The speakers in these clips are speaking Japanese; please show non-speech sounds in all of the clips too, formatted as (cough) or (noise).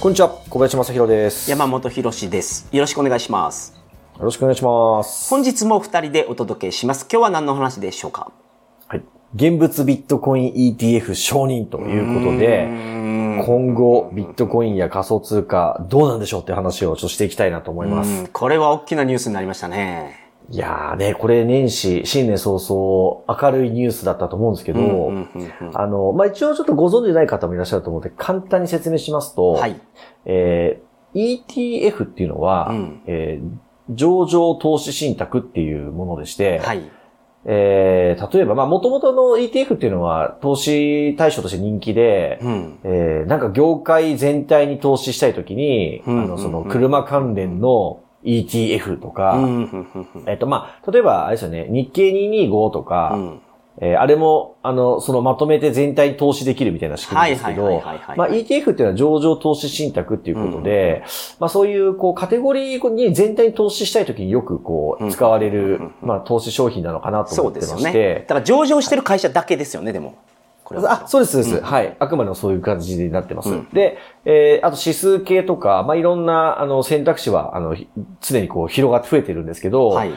こんにちは、小林正弘です。よ山本博史です。よろしくお願いします。ろしくお願いします。本日も二人でお届けします。今日は何の話でしょうか？はい。現物ビットコイン ETF 承認ということで、今後ビットコインや仮想通貨どうなんでしょうって話をちょっとしていきたいなと思います。うんこれは大きなニュースになりましたね。いやーね、これ年始、新年早々明るいニュースだったと思うんですけど、うんうんうんうんあの、まあ、一応ちょっとご存知ない方もいらっしゃると思うので、簡単に説明しますと、はい。えー ETF っていうのは、うんえー上場投資信託っていうものでして、はい。えー例えば、まあ、元々の ETF っていうのは投資対象として人気で、うん。えーなんか業界全体に投資したいときに、うんあの、その車関連の ETF とか、えっと、まあ、例えば、あれですよね、日経225とか、うん。えーあれも、あの、そのまとめて全体に投資できるみたいな仕組みですけどまあ ETF っていうのは上場投資信託っていうことで、まあそういう、こう、カテゴリーに全体に投資したいときによくこう、使われる、まあ投資商品なのかなとそう思ってですよね。まして、だから上場してる会社だけですよね、でも。これは。あ、そうです、そうです、うんはい。あくまでもそういう感じになってます。うんで、えーあと指数系とか、まあいろんな、あの、選択肢は、あの、ひ常にこう、広がって増えてるんですけど、はい。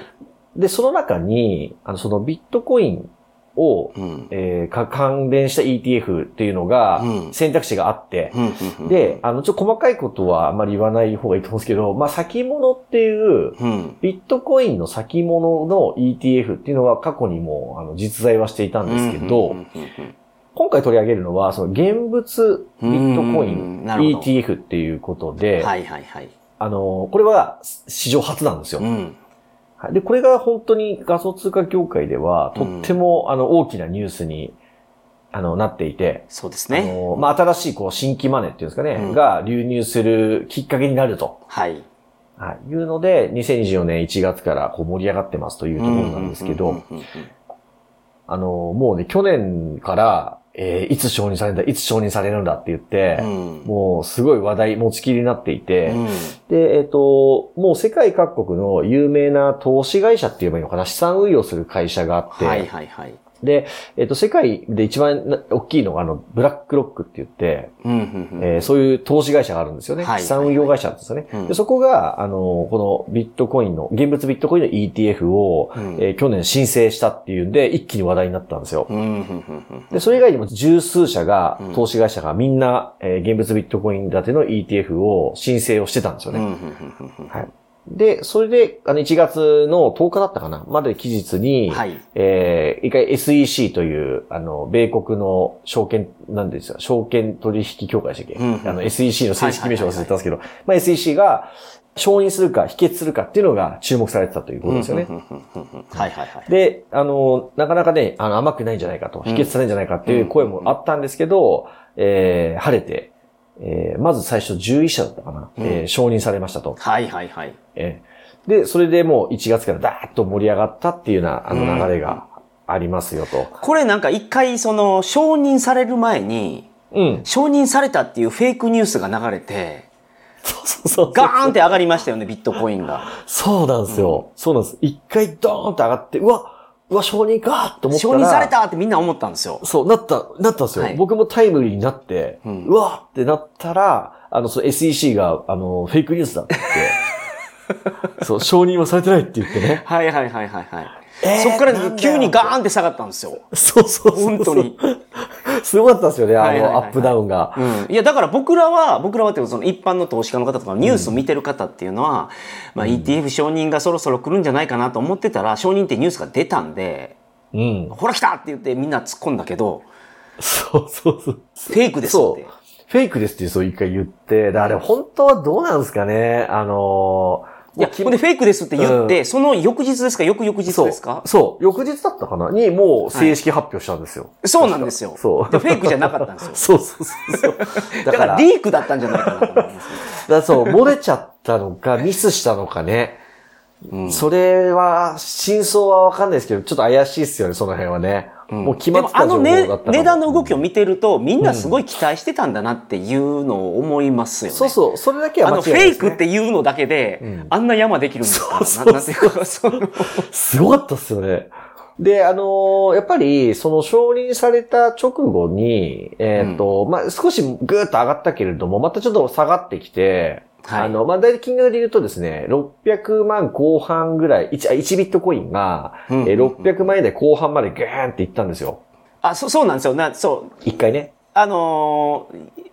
で、その中に、あの、そのビットコインを、うん。えーか関連した ETF っていうのがうん選択肢があって、うんで、、あの、ちょっと細かいことはあまり言わない方がいいと思うんですけど、まあ、先物っていう、うん。ビットコインの先物の ETF っていうのは過去にもあの実在はしていたんですけど、今回取り上げるのは、その現物ビットコイうんン ETF っていうことうんで、はいはいはい。あの、これは史上初なんですよ。うん。はいで、これが本当に仮想通貨業界では、とっても、あの、大きなニュースに、あの、なっていて、あそうですね。の、まあ、新しい、こう、新規マネーっていうんですかね、うんが流入するきっかけになると、はい。はい、いうので、2024年1月からこう盛り上がってますというところなんですけどうんうん、うんうんあの、もうね、去年から、えーいつ承認されるんだ、いつ承認されるんだって言って、うんもうすごい話題、持ちきりになっていて、うんで、えっ、と、もう世界各国の有名な投資会社って言えばいいのかな、資産運用する会社があって、はいはいはい。で、えっ、と、世界で一番な大きいのが、あの、ブラックロックって言って、そういう投資会社があるんですよね。はい資産運用会社なんですよね。うんでそこが、あの、このビットコインの、現物ビットコインの ETF を、うんえー去年申請したっていうんで、一気に話題になったんですよ。で、それ以外にも十数社がうん、投資会社がみんな、えー現物ビットコイン建ての ETF を申請をしてたんですよね。はい。で、それで、あの、1月の10日だったかなまで期日に、はい。えー、一回 SEC という、あの、米国の証券、なんですか、証券取引協会でしたっけ、うんうん。あの、SEC の正式名称忘れてたんですけど、まあ、SEC が承認するか否決するかっていうのが注目されてたということですよね。うんうんうんうんうんはいはいはい。で、あの、なかなかね、あの、甘くないんじゃないかと、否決されるんじゃないかっていう声もあったんですけど、えー、晴れて、えー、まず最初11社だったかな、うんえー承認されましたと。はいはいはい。えーで、それでもう1月からダーッと盛り上がったっていうような、あの流れがありますよと。これなんか一回その承認される前に、うん。承認されたっていうフェイクニュースが流れて、そうそうそう。ガーンって上がりましたよね、ビットコインが。そうなんですよ。そうなんです。一回ドーンって上がって、うわ、うわ、承認かと思ったら。承認されたってみんな思ったんですよ。そう、なった、なったんですよ。はい僕もタイムリーになって、ううんわってなったら、あの、その SEC が、あの、フェイクニュースだって言って、(laughs) そう、承認はされてないって言ってね。はいはいはいはいはい。えーそっから急にガーンって下がったんですよ。そうそうそう。本当に。すごかったですよね、あの、アップダウンが。うん、いやだから僕らは僕らはっていうかその一般の投資家の方とかニュースを見てる方っていうのは、まあ、ETF 承認がそろそろ来るんじゃないかなと思ってたら承認ってニュースが出たんでうん。ほら来たって言ってみんな突っ込んだけどそうそうそう。フェイクですってそう。フェイクですってそう一回言って、であれ本当はどうなんですかねあのーいや、ほんでフェイクですって言って、うんその翌日ですか？翌々日ですか？そう。翌日だったかな？に、もう正式発表したんですよ。そうなんですよ。そうでフェイクじゃなかったんですよ。(laughs) そうそうそうそう。(laughs) だからリークだったんじゃないかなと思います。だからそう、漏れちゃったのか、ミスしたのかね。それは、真相はわかんないですけど、ちょっと怪しいですよね、その辺はね。もう決まってた情報だったでもあの、ね、値段の動きを見てると、みんなすごい期待してたんだなっていうのを思いますよね。そうそう、それだけはあの、間違いないです、ね。フェイクっていうのだけで、あんな山できるんですかそうそうななんていうか、その、すごかったっすよね。で、あのーやっぱり、その承認された直後に、えっ、と、まあ、少しぐーっと上がったけれども、またちょっと下がってきて、はいあの、まあ、大体金額で言うとですね、600万後半ぐらい、1, 1ビットコインが、うんえー600万円で後半までガーンっていったんですよ。あ、そそうなんですよ。な、そう。一回ね。あのー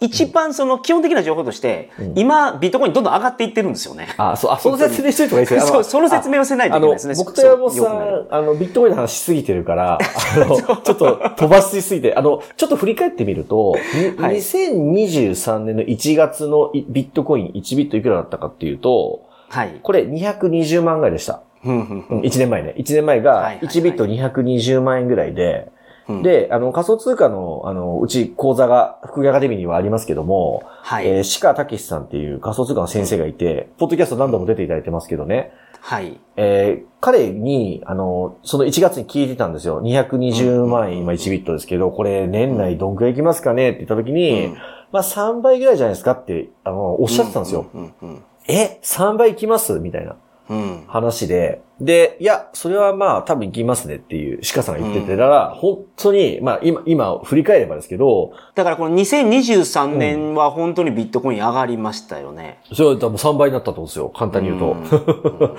一番その基本的な情報として、今、ビットコインどんどん上がっていってるんですよね。あ、そう、あ、その説明しといた方がいいですね。あそうその説明をせないといけないですねあの、僕と山本さん、あの、ビットコインの話しすぎてるから、あの、(laughs) ちょっと飛ばしすぎて、あの、ちょっと振り返ってみると、にはい2023年の1月のいビットコイン1ビットいくらだったかっていうと、はい。これ220万ぐらいでした。うん、1年前ね。1年前がはいはいはい1ビット220万円ぐらいで、うんで、あの、仮想通貨の、あの、うち講座が、福井アカデミーにはありますけども、はい。えー、鹿武さんっていう仮想通貨の先生がいて、ポッドキャスト何度も出ていただいてますけどね、はい。えー彼に、あの、その1月に聞いてたんですよ。220万円、今1ビットですけど、これ年内どんくらいいきますかねって言った時に、うんまあ3倍ぐらいじゃないですかって、あの、おっしゃってたんですよ。うんうんえ ?3 倍いきます？みたいなうん。うん。話で。で、いや、それはまあ多分いきますねっていう鹿さんが言ってて、だから、本当に、まあ今、今振り返ればですけど、だからこの2023年は本当にビットコイン上がりましたよね。それは多分3倍になったってことですよ。簡単に言うと。うん (laughs)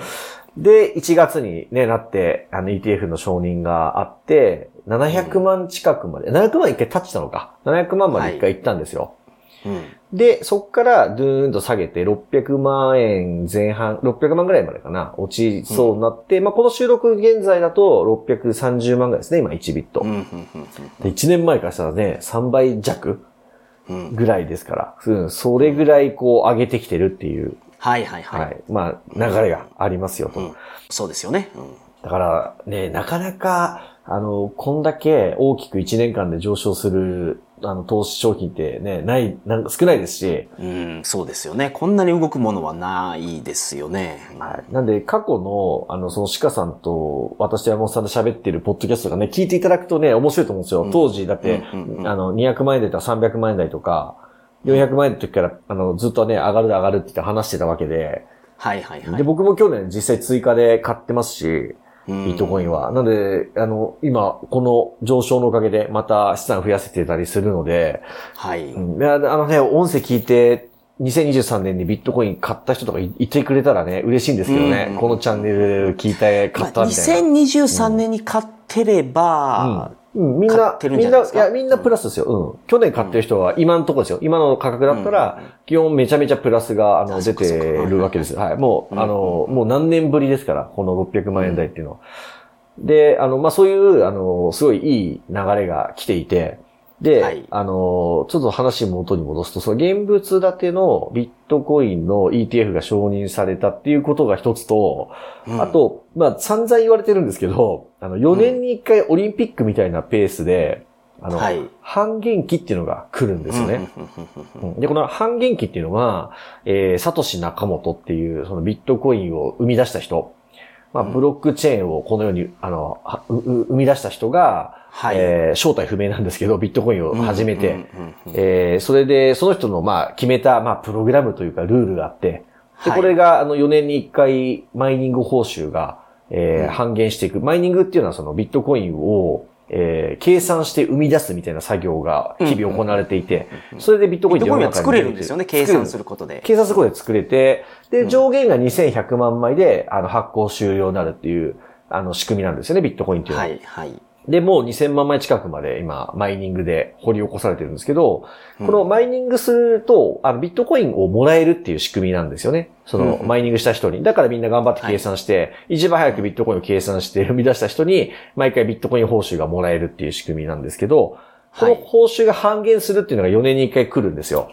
で、1月にね、なって、あの ETF の承認があって、700万近くまで、700万一回タッチしたのか。700万まで一回行ったんですよ。うん。で、そっからドゥーンと下げて600万円前半、600万ぐらいまでかな、落ちそうになって、まあこの収録現在だと630万ぐらいですね、今1ビット。うん。うん。で1年前からしたらね、3倍弱うん。ぐらいですから、うん、それぐらいこう上げてきてるっていう、はいはいはい。はい、まあ流れがありますよと。うん。そうですよね。うん。だからね、なかなか、あの、こんだけ大きく1年間で上昇する、あの、投資商品ってね、ない、なんか少ないですし、うん、そうですよね。こんなに動くものはないですよね。はい。なんで、過去の、あの、その鹿さんと、私と山本さんで喋ってるポッドキャストがね、聞いていただくとね、面白いと思うんですよ。当時、だって、うんうんうんあの、200万円でたら300万円台とか、400万円の時から、あの、ずっとね、上がる上がるって言って話してたわけで、はいはいはい。で、僕も去年実際追加で買ってますし、うんビットコインは。なので、あの、今、この上昇のおかげで、また資産増やせてたりするので、はい。うんであのね、音声聞いて、2023年にビットコイン買った人とかいいてくれたらね、嬉しいんですけどね。うんこのチャンネル聞いて買ったみたいな。2023年に買ってれば、うん、みんみんな、じゃないや、みんなプラスですよ。うん。去年買ってる人は、今のところですよ。今の価格だったら、基本めちゃめちゃプラスが、あの、あ出てるわけです。はい。もう、あの、もう何年ぶりですから、この600万円台っていうのは。で、あの、まあ、そういう、あの、すごいいい流れが来ていて、で、はい。あの、ちょっと話元に戻すと、その現物建てのビットコインの ETF が承認されたっていうことが一つと、うん。あと、まあ、散々言われてるんですけど、あの、4年に1回オリンピックみたいなペースで、あの、はい。半減期っていうのが来るんですよね。うん。で、この半減期っていうのは、えー、サトシ・ナカモトっていう、そのビットコインを生み出した人、まあ、ブロックチェーンをこのように、あの、生み出した人が、はい。えー正体不明なんですけど、ビットコインを始めて、えーそれで、その人の、まあ、決めた、まあ、プログラムというか、ルールがあって、で、はい。これが、あの、4年に1回、マイニング報酬が、えーうん。半減していく。マイニングっていうのは、その、ビットコインを、えー計算して生み出すみたいな作業が日々行われていて、それでビットコインビットコインは作れるんですよね、計算することで。計算することで作れて、で、上限が2100万枚で、あの、発行終了になるっていう、あの、仕組みなんですよね、ビットコインっていうのは。はい、はい。で、もう2000万枚近くまで今、マイニングで掘り起こされてるんですけど、このマイニングすると、あの、ビットコインをもらえるっていう仕組みなんですよね。その、うんマイニングした人に。だからみんな頑張って計算して、一番早くビットコインを計算して (laughs) 生み出した人に、毎回ビットコイン報酬がもらえるっていう仕組みなんですけど、この報酬が半減するっていうのが4年に1回来るんですよ。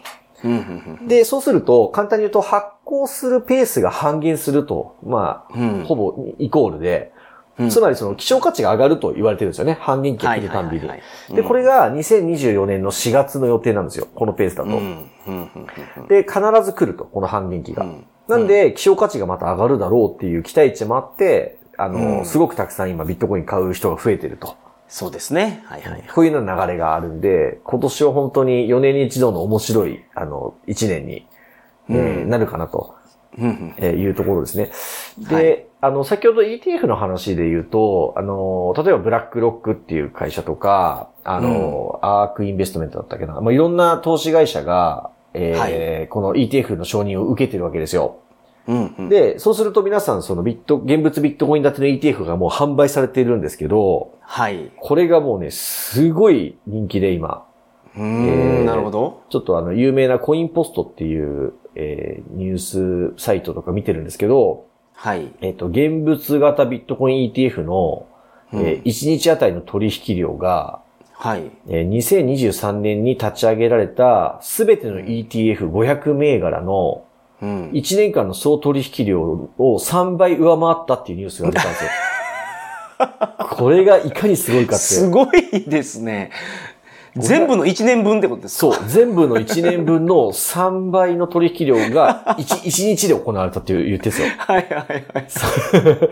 で、そうすると、簡単に言うと発行するペースが半減すると、まあ、うんほぼイコールで、うんつまりその希少価値が上がると言われてるんですよね。半減期が来るたんびに。で、これが2024年の4月の予定なんですよ。このペースだと。で、必ず来ると、この半減期が。うんなんで、希少価値がまた上がるだろうっていう期待値もあって、あの、うんすごくたくさん今ビットコイン買う人が増えてると。そうですね。はいはい。こういうような流れがあるんで、今年は本当に4年に一度の面白い、あの、1年に、えーうんなるかなと、えーいうところですね。で、はいあの、先ほど ETF の話で言うと、あの、例えばブラックロックっていう会社とか、あの、アークインベストメントだったっけな、まあ、いろんな投資会社が、えーこの ETF の承認を受けてるわけですよ。うんうんで、そうすると皆さんそのビット、現物ビットコイン建ての ETF がもう販売されているんですけど、はい。これがもうね、すごい人気で今。うーえーん、なるほど。ちょっとあの、有名なコインポストっていう、えーニュースサイトとか見てるんですけど、はい。えっ、と、現物型ビットコイン ETF の、うんえー1日あたりの取引量が、はい。えー2023年に立ち上げられたすべての ETF500 銘柄のうん。1年間の総取引量を3倍上回ったっていうニュースが出たんですよ。(laughs) これがいかにすごいかって。すごいですね。全部の1年分ってことですか？そう、全部の1年分の3倍の取引量が 1, 1 (laughs) 日で行われたっていう言ってるんですよ。はいはいはい。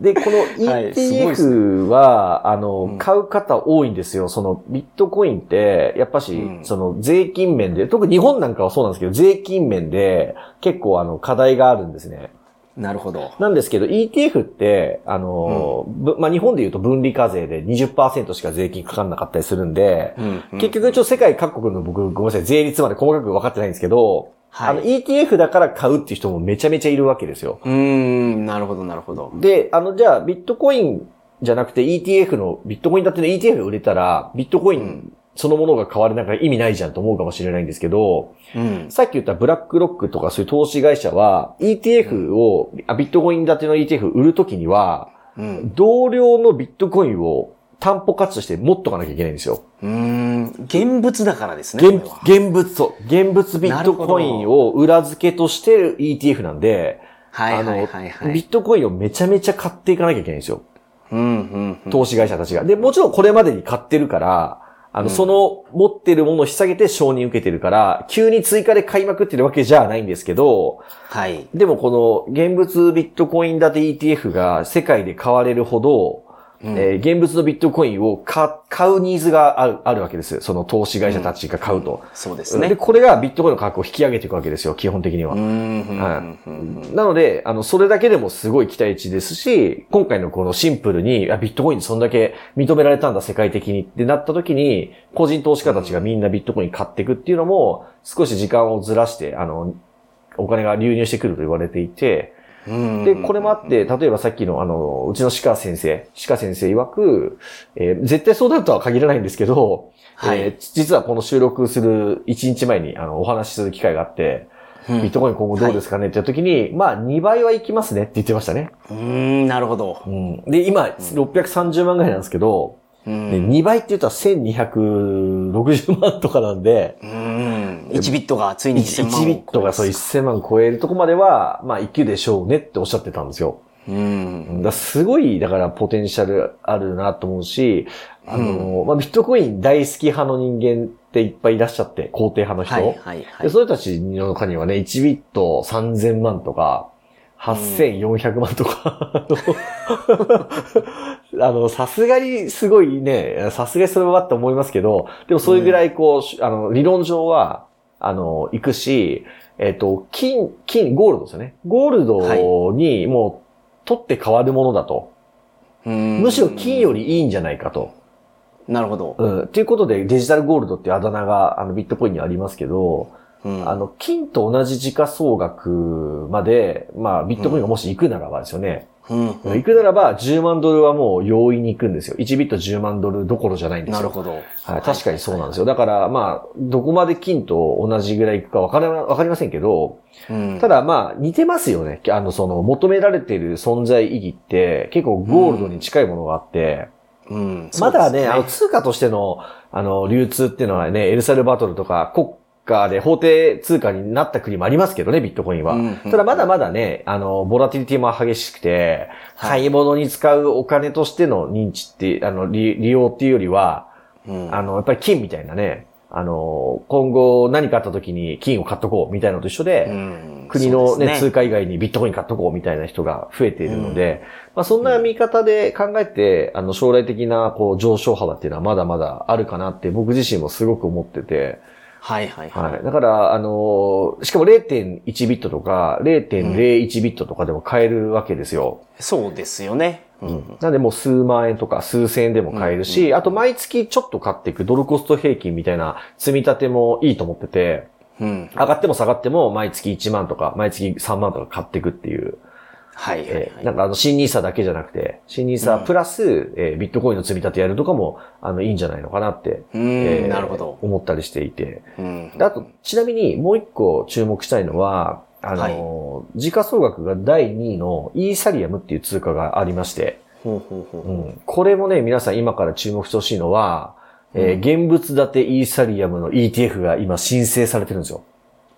で、このはいすごいっす ETF は、あの、うん買う方多いんですよ。その、ビットコインって、やっぱし、うんその、税金面で、特に日本なんかはそうなんですけど、税金面で、結構あの、課題があるんですね。なるほど。なんですけど、ETF って、あの、ぶまあ、日本で言うと分離課税で20%しか税金かかんなかったりするんで、うん結局、ちょっと世界各国の僕、ごめんなさい、税率まで細かく分かってないんですけど、あの、はい。ETF だから買うっていう人もめちゃめちゃいるわけですよ。うーん、なるほどなるほど。で、あの、じゃあ、ビットコインじゃなくて ETF の、ビットコインだっての ETF が売れたら、ビットコインそのものが買われながら意味ないじゃんと思うかもしれないんですけど、うん。さっき言ったブラックロックとかそういう投資会社は、ETF を、あビットコイン建ての ETF 売るときには、うん。同量のビットコインを担保価値として持っとかなきゃいけないんですよ。うーん。現物だからですね。現現物と、現物ビットコインを裏付けとしてる ETF なんで、はいはいはいはい。ビットコインをめちゃめちゃ買っていかなきゃいけないんですよ。うんうんうん。投資会社たちが。で、もちろんこれまでに買ってるから、あの、うんその持ってるものを引き下げて承認受けてるから、急に追加で買いまくってるわけじゃないんですけど、はい。でもこの現物ビットコイン建て ETF が世界で買われるほど、うんえー現物のビットコインを買買うニーズがあるあるわけです。その投資会社たちが買うと。そうですね。で、これがビットコインの価格を引き上げていくわけですよ、基本的には。なので、あの、それだけでもすごい期待値ですし、今回のこのシンプルに、あビットコインそんだけ認められたんだ、世界的にってなった時に、個人投資家たちがみんなビットコイン買っていくっていうのも、少し時間をずらして、あの、お金が流入してくると言われていて、うんで、これもあって、例えばさっきのあの、うちの鹿先生、鹿先生曰く、えー絶対そうだとは限らないんですけど、はい。えー実はこの収録する1日前にあのお話しする機会があって、うん。ビットコイン今後どうですかね？って言った時に、まあ2倍はいきますねって言ってましたね。うーん、なるほど。うん、で、今、630万ぐらいなんですけど、うん。で2倍って言ったら1260万とかなんで、うーん。1ビットがついに1000 1, 万をビットがそう1000万超えるとこまでは、まあ行くでしょうねっておっしゃってたんですよ。うん。だすごい、だからポテンシャルあるなと思うし、あの、まあ、ビットコイン大好き派の人間っていっぱいいらっしゃって、肯定派の人。はいはいはい。でそういう人たちの中にはね、1ビット3000万とか、8400万とか、あの、さすがにすごいね、さすがにそれはって思いますけど、でもそういうぐらいこう、しあの、理論上は、あの、行くし、えっ、と、金、金、ゴールドですよね。ゴールドにもう、取って変わるものだと。むむしろ金よりいいんじゃないかと。なるほど。うん。ということで、デジタルゴールドっていうあだ名が、あの、ビットコインにありますけど、うんあの、金と同じ時価総額まで、まあ、ビットコインがもし行くならばですよね。うんうん行くならば、10万ドルはもう容易に行くんですよ。1ビット10万ドルどころじゃないんですよ。なるほど。はい、確かにそうなんですよ。だから、まあ、どこまで金と同じぐらい行くかわからわかりませんけど、うんただまあ、似てますよね。あの、その、求められている存在意義って、結構ゴールドに近いものがあって、うんまだね、そうですあの、通貨としての、あの、流通っていうのはね、エルサルバトルとか、国カーで法定通貨になった国もありますけどね、ビットコインは。うんただまだまだね、あの、ボラティリティも激しくて、はい。買い物に使うお金としての認知って、あの、利利用っていうよりは、うん。あの、やっぱり金みたいなね、あの、今後何かあった時に金を買っとこうみたいなのと一緒で、うん。国のねそうです通貨以外にビットコイン買っとこうみたいな人が増えているので、まあそんな見方で考えて、あの将来的なこう上昇幅っていうのはまだまだあるかなって僕自身もすごく思ってて、はいはいはい。はい。だから、あのしかも0.1ビットとか0.01ビットとかでも買えるわけですよ。そうですよね。うんなんでもう数万円とか数千円でも買えるし、あと毎月ちょっと買っていくドルコスト平均みたいな積み立てもいいと思ってて、うん。上がっても下がっても毎月1万とか毎月3万とか買っていくっていう。はいはいはい。えーなんかあの新ニーサだけじゃなくて、新ニーサプラス、えービットコインの積み立てやるとかも、あの、いいんじゃないのかなって、うんえーなるほど。思ったりしていて。うんであと、ちなみにもう一個注目したいのは、あのー時価総額が第2位のイーサリアムっていう通貨がありまして、ほうほうほううん、これもね、皆さん今から注目してほしいのは、えー現物建てイーサリアムの ETF が今申請されてるんですよ。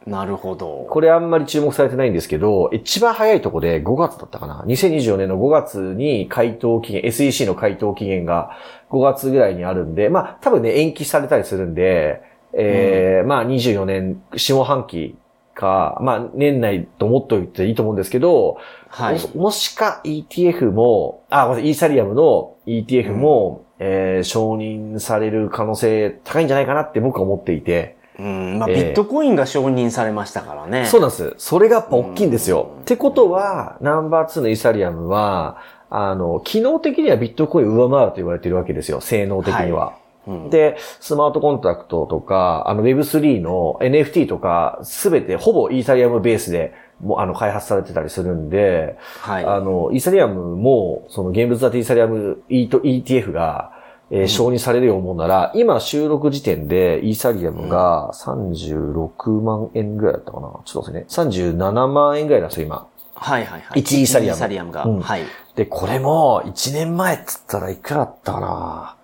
なるほど。これあんまり注目されてないんですけど、一番早いとこで5月だったかな ?2024 年の5月に回答期限、SEC の回答期限が5月ぐらいにあるんで、まあ多分ね、延期されたりするんで、えーまあ24年下半期か、まあ年内と思っておいていいと思うんですけど、はい。ももしか ETF も、あ、ごめんなさい、イーサリアムの ETF も、えー承認される可能性高いんじゃないかなって僕は思っていて、うん。まあ、ええビットコインが承認されましたからね。そうなんです。それがやっぱ大きいんですよ。うんってことは、ナンバー2のイーサリアムは、あの、機能的にはビットコインを上回ると言われているわけですよ。性能的には。うんで、スマートコントラクトとか、あの Web3 の NFT とか、すべてほぼイーサリアムベースで、もうあの開発されてたりするんで、はい。あの、イーサリアムも、その現物建てイーサリアム E と ETF が、えー承認されるよう思うなら、今収録時点でイーサリアムが36万円ぐらいだったかなちょっと待ってね。37万円ぐらいなんですよ、今。はいはいはい。一イーサリアム一イーサリアムが。うんはい。で、これも、1年前っつったらいくらだったかな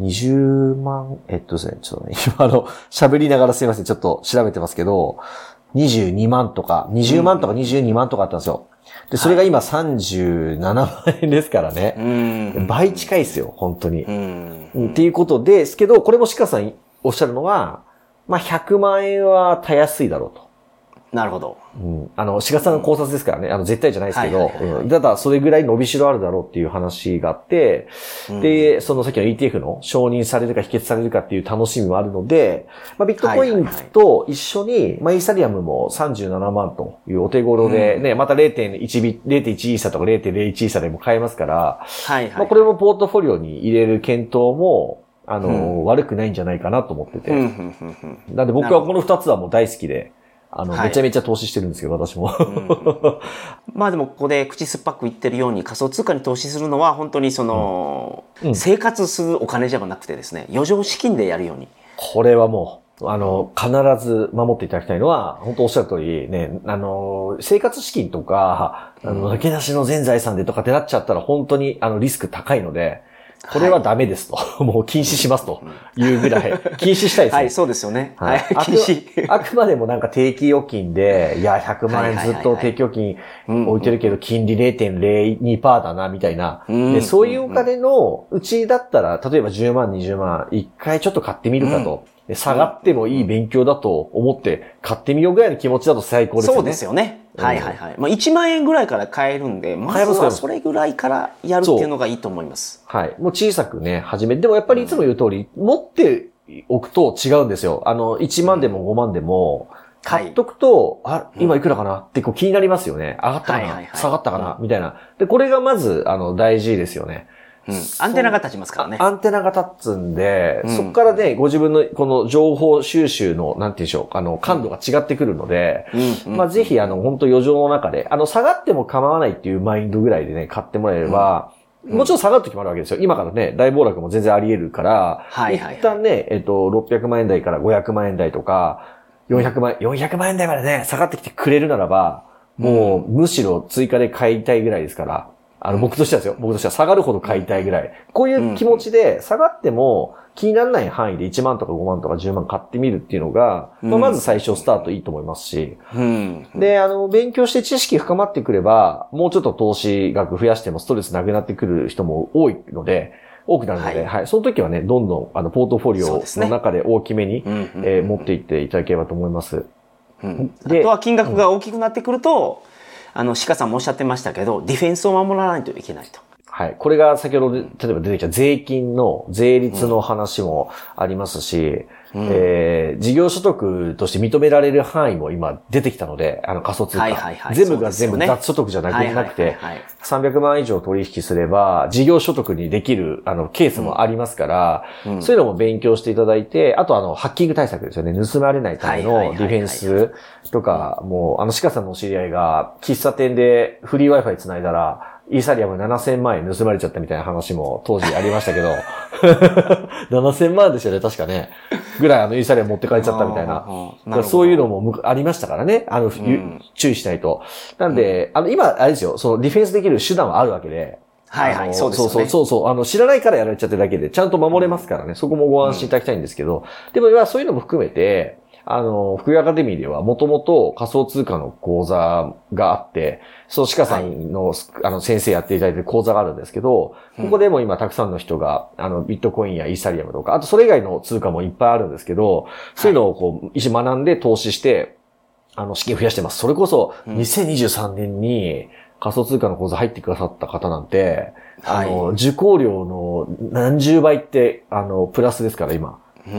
20万、えっとですね、ちょっとね、(laughs) 今あの、喋りながらすいません、ちょっと調べてますけど、22万とか、20万とか22万とかあったんですよ。で、それが今37万円ですからね。うん。倍近いですよ、本当にっていうことですけど、これも鹿さんおっしゃるのは、まあ、100万円はたやすいだろうと。なるほど。うん。あの、鹿さんの考察ですからね。あの、絶対じゃないですけどただ、それぐらい伸びしろあるだろうっていう話があって、で、そのさっきの ETF の承認されるか否決されるかっていう楽しみもあるので、まあ、ビットコインと一緒に、まあ、イーサリアムも37万というお手頃でね、また0.1ビ、0.1イーサとか0.01イーサでも買えますから、はいはい。まあ、これもポートフォリオに入れる検討も、あの、悪くないんじゃないかなと思ってて。うん、うん、うん、うん。なんで僕はこの二つはもう大好きで、あの、はい。めちゃめちゃ投資してるんですけど、私も。(laughs) まあでもここで口酸っぱく言ってるように仮想通貨に投資するのは本当にその、うん。生活するお金じゃなくてですね、余剰資金でやるように。これはもう、あの、必ず守っていただきたいのは、本当おっしゃる通り、ね、あの、生活資金とか、あの、抜け出しの全財産でとかってなっちゃったら本当に、あの、リスク高いので、(laughs) これはダメですと。もう禁止しますというぐらい、(laughs) 禁止したいですね。はい、そうですよね。はい、あく禁止。あくまでもなんか定期預金で、いや、100万円ずっと定期預金置いてるけど、金利0.02%だな、みたいな。うんでそういうお金のうちだったら、例えば10万、20万、一回ちょっと買ってみるかと。で下がってもいい勉強だと思って買ってみようぐらいの気持ちだと最高ですよね。そうですよね。うんはいはいはい。まあ1万円ぐらいから買えるんで、まずはそれぐらいからやるっていうのがいいと思います。はい。もう小さくね、始めて。でもやっぱりいつも言う通り、持っておくと違うんですよ。あの、1万でも5万でも、買っとくと、あ、今いくらかな？ってこう気になりますよね。上がったかな、はいはいはい下がったかな、みたいな。で、これがまず、あの、大事ですよね。うん。アンテナが立ちますからね。アンテナが立つんで、うん。そこからね、ご自分のこの情報収集の、なんていうんでしょう、あの、感度が違ってくるので、うんまあぜひ、あの、本当余剰の中で、あの、下がっても構わないっていうマインドぐらいでね、買ってもらえれば、もちろん下がる時もあるわけですよ。今からね、大暴落も全然あり得るから、はいはいはい。一旦ね、えっと、600万円台から500万円台とか、400万、400万円台までね、下がってきてくれるならば、もう、むしろ追加で買いたいぐらいですから、あの、僕としてはですよ。僕としては下がるほど買いたいぐらい。こういう気持ちで、下がっても気にならない範囲で1万とか5万とか10万買ってみるっていうのが、まあ、まず最初スタートいいと思いますし。うん。で、あの、勉強して知識深まってくれば、もうちょっと投資額増やしてもストレスなくなってくる人も多いので、多くなるので、ははいい。その時はね、どんどん、あの、ポートフォリオの中で大きめに、うんうんえー持っていっていただければと思います。うんあでとは金額が大きくなってくると、あの、鹿さんもおっしゃってましたけど、ディフェンスを守らないといけないと。はい。これが先ほどで、例えば出てきた税金の税率の話もありますし、えー事業所得として認められる範囲も今出てきたので、あの仮想通貨。はいはいはい。全部が全部そうですよね。雑所得じゃなく,、はいはいはいなくてはい、300万以上取引すれば、事業所得にできる、あの、ケースもありますから、うん。そういうのも勉強していただいて、あとあの、ハッキング対策ですよね。盗まれないためのはいはいはいはい。ディフェンスとか、もう、あの、鹿さんのお知り合いが、喫茶店でフリー Wi-Fi 繋いだら、イーサリアム7000万円盗まれちゃったみたいな話も当時ありましたけど、(laughs) 7000万ですよね、確かね。ぐらいあの、イーサリアム持って帰っちゃったみたいな。うんうんうんだからそういうのもむありましたからね。あの、ゆん注意しないと。なんで、あの、今、あれですよ、そのディフェンスできる手段はあるわけで。はいはいそうですよねそうそうそう。あの、知らないからやられちゃってるだけで、ちゃんと守れますからね。そこもご安心いただきたいんですけど。でも、そういうのも含めて、あの、福井アカデミーではもともと仮想通貨の講座があって、その鹿さんの、あの、先生やっていただいてる講座があるんですけど、ここでも今たくさんの人が、あの、ビットコインやイーサリアムとか、あとそれ以外の通貨もいっぱいあるんですけど、そういうのをこう、一緒に学んで投資して、あの、資金増やしてます。それこそ、2023年に仮想通貨の講座入ってくださった方なんて、あの、は受講料の何十倍って、あの、プラスですから、今。う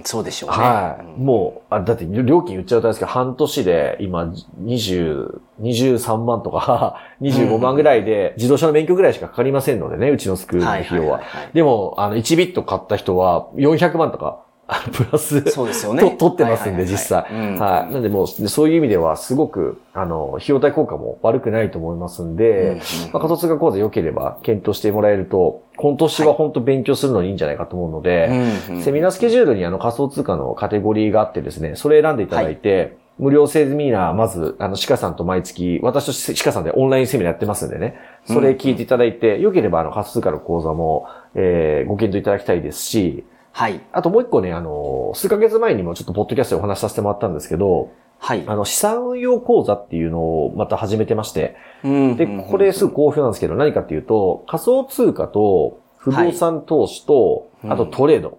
ん、そうでしょうね。はい。もう、あ、だって料金言っちゃうとあれですけど、半年で今、20、23万とか、(laughs) 25万ぐらいで、自動車の免許ぐらいしかかかりませんのでね、うちのスクールの費用は。でも、あの、1ビット買った人は、400万とか、あ (laughs) のプラス、そうですよね。と取ってますんで、実際。うん。はい。なんでもう、そういう意味では、すごく、あの、費用対効果も悪くないと思いますんで、まあ、仮想通貨講座良ければ検討してもらえると、今年は本当勉強するのにいいんじゃないかと思うので、セミナースケジュールにあの仮想通貨のカテゴリーがあってですね、それ選んでいただいて、無料セミナー、まず、あの、鹿さんと毎月、私と鹿さんでオンラインセミナーやってますんでね、それ聞いていただいて、良ければあの仮想通貨の講座も、えー、ご検討いただきたいですし、はい。あともう一個ね、あの、数ヶ月前にもちょっとポッドキャストでお話しさせてもらったんですけど、はい。あの、資産運用講座っていうのをまた始めてまして、うんで、これすぐ好評なんですけど、何かっていうと、仮想通貨と不動産投資と、はいあとトレード。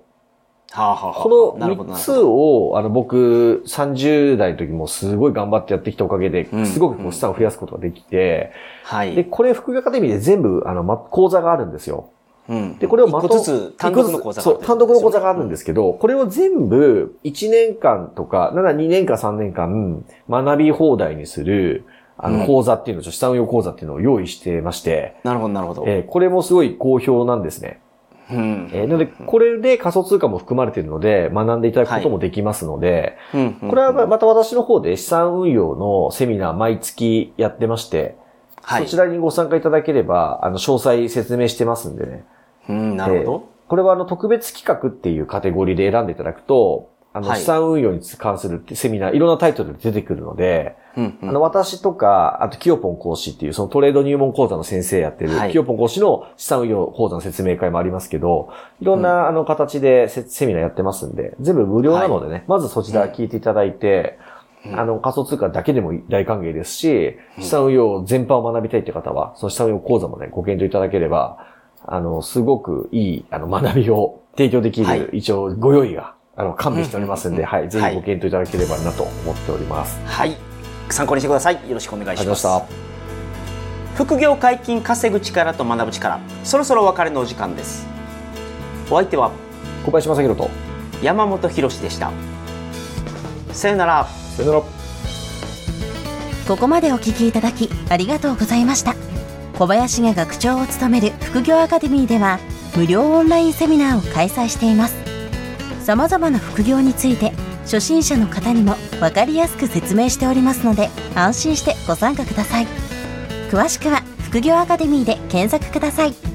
はあはあはあこのなるほど3つを、あの、僕、30代の時もすごい頑張ってやってきたおかげでうん、すごくこう資産を増やすことができて、はい。で、これ、福井アカデミーで全部、あの、ま、講座があるんですよ。うん。で、これをまとつ単独の講座があるそう、単独の講座があるんですけど、これを全部1年間とか、なら2年か3年間学び放題にする、あうん。の、講座っていうのを、資産運用講座っていうのを用意してまして、なるほど、なるほど。えーこれもすごい好評なんですね。うん。えーなので、これで仮想通貨も含まれているので、学んでいただくこともできますので、うんこれはまた私の方で資産運用のセミナー毎月やってまして、はい。そちらにご参加いただければ、あの、詳細説明してますんでね。うん、なるほど。これはあの特別企画っていうカテゴリーで選んでいただくと、あのはい。資産運用に関するセミナー、いろんなタイトルで出てくるので、うんうん。あの私とか、あとキヨポン講師っていうそのトレード入門講座の先生やってる、はい。キヨポン講師の資産運用講座の説明会もありますけど、いろんなあの形でセセミナーやってますんで、全部無料なのでね、まずそちら聞いていただいて、あの仮想通貨だけでも大歓迎ですし、資産運用全般を学びたいって方は、その資産運用講座もね、ご検討いただければ、あの、すごくいい、あの、学びを提供できる、はい一応ご用意が、あの、完備しておりますんで、うんはい、ぜはいひご検討いただければなと思っております。はい。参考にしてください。よろしくお願いありしがとうございまますし。た。副業解禁稼ぐ力と学ぶ力。そろそろお別れのお時間です。お相手は小林正宏と、山本博史でした。さよなら。さよなら。ここまでお聞きいただきありがとうございました小林が学長を務める副業アカデミーでは無料オンラインセミナーを開催しています。様々な副業について初心者の方にも分かりやすく説明しておりますので安心してご参加ください。詳しくは副業アカデミーで検索ください。